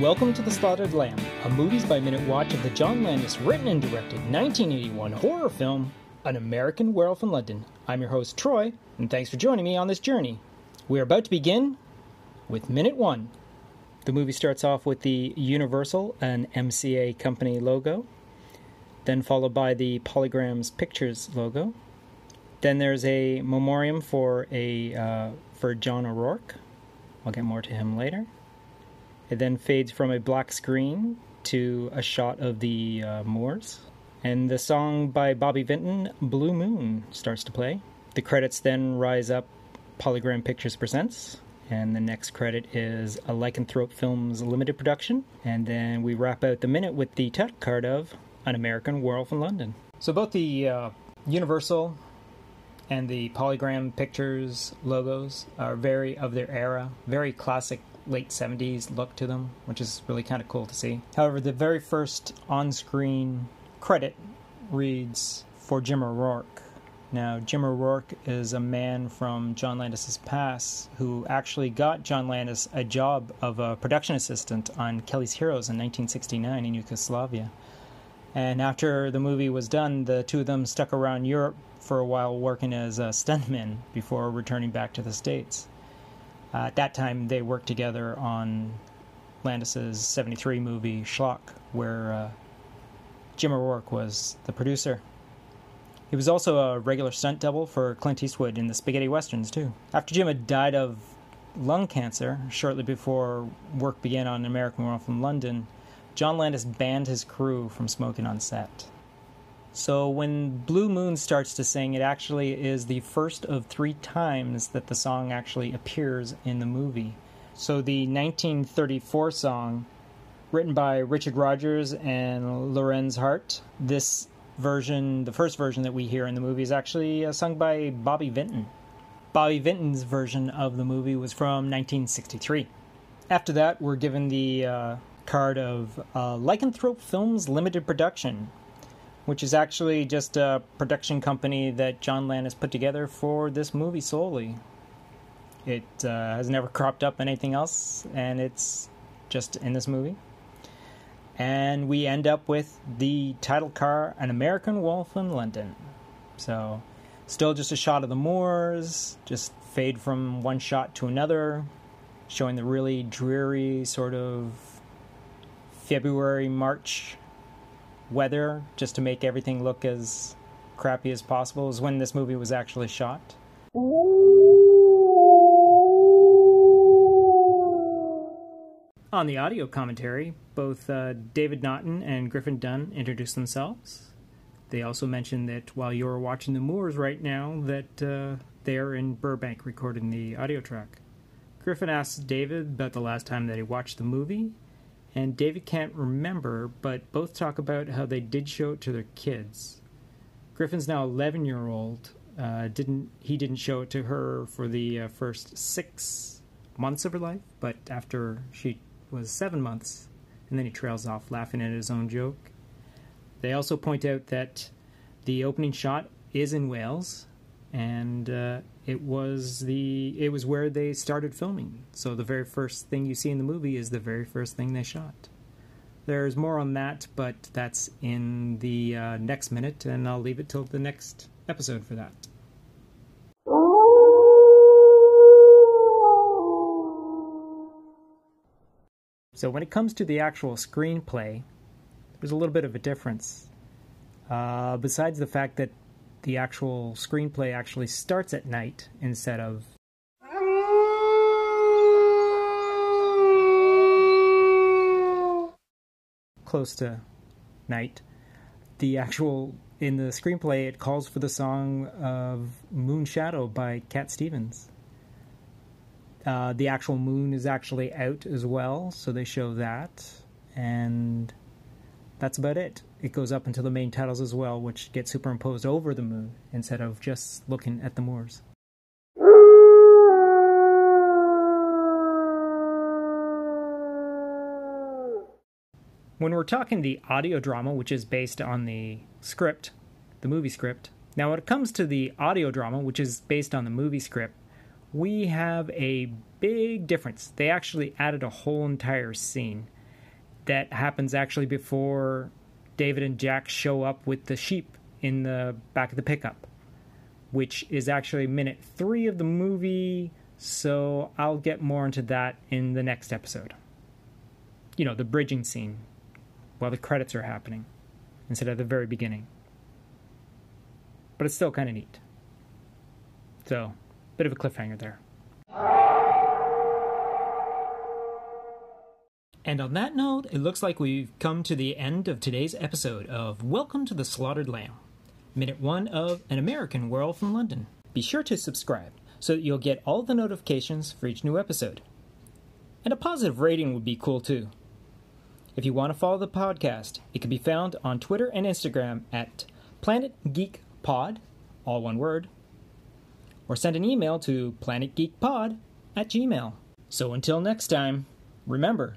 Welcome to The Slaughtered Lamb, a movies by minute watch of the John Landis written and directed 1981 horror film, An American Werewolf in London. I'm your host, Troy, and thanks for joining me on this journey. We're about to begin with Minute 1. The movie starts off with the Universal and MCA company logo, then followed by the Polygrams Pictures logo. Then there's a memoriam for a uh, for John O'Rourke. I'll get more to him later. It then fades from a black screen to a shot of the uh, moors. And the song by Bobby Vinton, Blue Moon, starts to play. The credits then rise up Polygram Pictures Presents. And the next credit is a Lycanthrope Films limited production. And then we wrap out the minute with the title card of An American Werewolf in London. So both the uh, Universal and the Polygram Pictures logos are very of their era, very classic late 70s look to them, which is really kind of cool to see. However, the very first on screen credit reads for Jim O'Rourke. Now, Jim O'Rourke is a man from John Landis's past who actually got John Landis a job of a production assistant on Kelly's Heroes in 1969 in Yugoslavia. And after the movie was done, the two of them stuck around Europe for a while working as a stuntmen before returning back to the States. Uh, at that time, they worked together on Landis's 73 movie Schlock, where uh, Jim O'Rourke was the producer. He was also a regular stunt double for Clint Eastwood in the spaghetti westerns, too. After Jim had died of lung cancer shortly before work began on American Werewolf in London, John Landis banned his crew from smoking on set. So when Blue Moon starts to sing, it actually is the first of three times that the song actually appears in the movie. So the 1934 song, written by Richard Rodgers and Lorenz Hart, this version, the first version that we hear in the movie, is actually uh, sung by Bobby Vinton. Bobby Vinton's version of the movie was from 1963. After that, we're given the uh, card of uh, Lycanthrope Films Limited Production, which is actually just a production company that John Landis put together for this movie solely. It uh, has never cropped up anything else, and it's just in this movie. And we end up with the title car, An American Wolf in London. So, still just a shot of the moors, just fade from one shot to another, showing the really dreary sort of February, March weather just to make everything look as crappy as possible is when this movie was actually shot. On the audio commentary, both uh, David Naughton and Griffin Dunne introduced themselves. They also mentioned that while you're watching the Moors right now, that uh, they're in Burbank recording the audio track. Griffin asks David about the last time that he watched the movie, and David can't remember, but both talk about how they did show it to their kids. Griffin's now 11 year old. Uh, didn't he didn't show it to her for the uh, first six months of her life, but after she was seven months, and then he trails off laughing at his own joke. They also point out that the opening shot is in Wales, and uh, it was the it was where they started filming. So the very first thing you see in the movie is the very first thing they shot. There's more on that, but that's in the uh, next minute, and I'll leave it till the next episode for that. So when it comes to the actual screenplay, there's a little bit of a difference. Uh, besides the fact that the actual screenplay actually starts at night instead of close to night. The actual in the screenplay it calls for the song of Moon Shadow by Cat Stevens. Uh, the actual moon is actually out as well, so they show that, and that's about it. It goes up into the main titles as well, which get superimposed over the moon instead of just looking at the moors. When we're talking the audio drama, which is based on the script, the movie script, now when it comes to the audio drama, which is based on the movie script, we have a big difference. They actually added a whole entire scene. That happens actually before David and Jack show up with the sheep in the back of the pickup, which is actually minute three of the movie. So I'll get more into that in the next episode. You know, the bridging scene while the credits are happening instead of the very beginning. But it's still kind of neat. So, bit of a cliffhanger there. And on that note, it looks like we've come to the end of today's episode of Welcome to the Slaughtered Lamb, minute one of An American Werewolf from London. Be sure to subscribe so that you'll get all the notifications for each new episode. And a positive rating would be cool too. If you want to follow the podcast, it can be found on Twitter and Instagram at Planet Geek Pod, all one word, or send an email to planetgeekpod at gmail. So until next time, remember,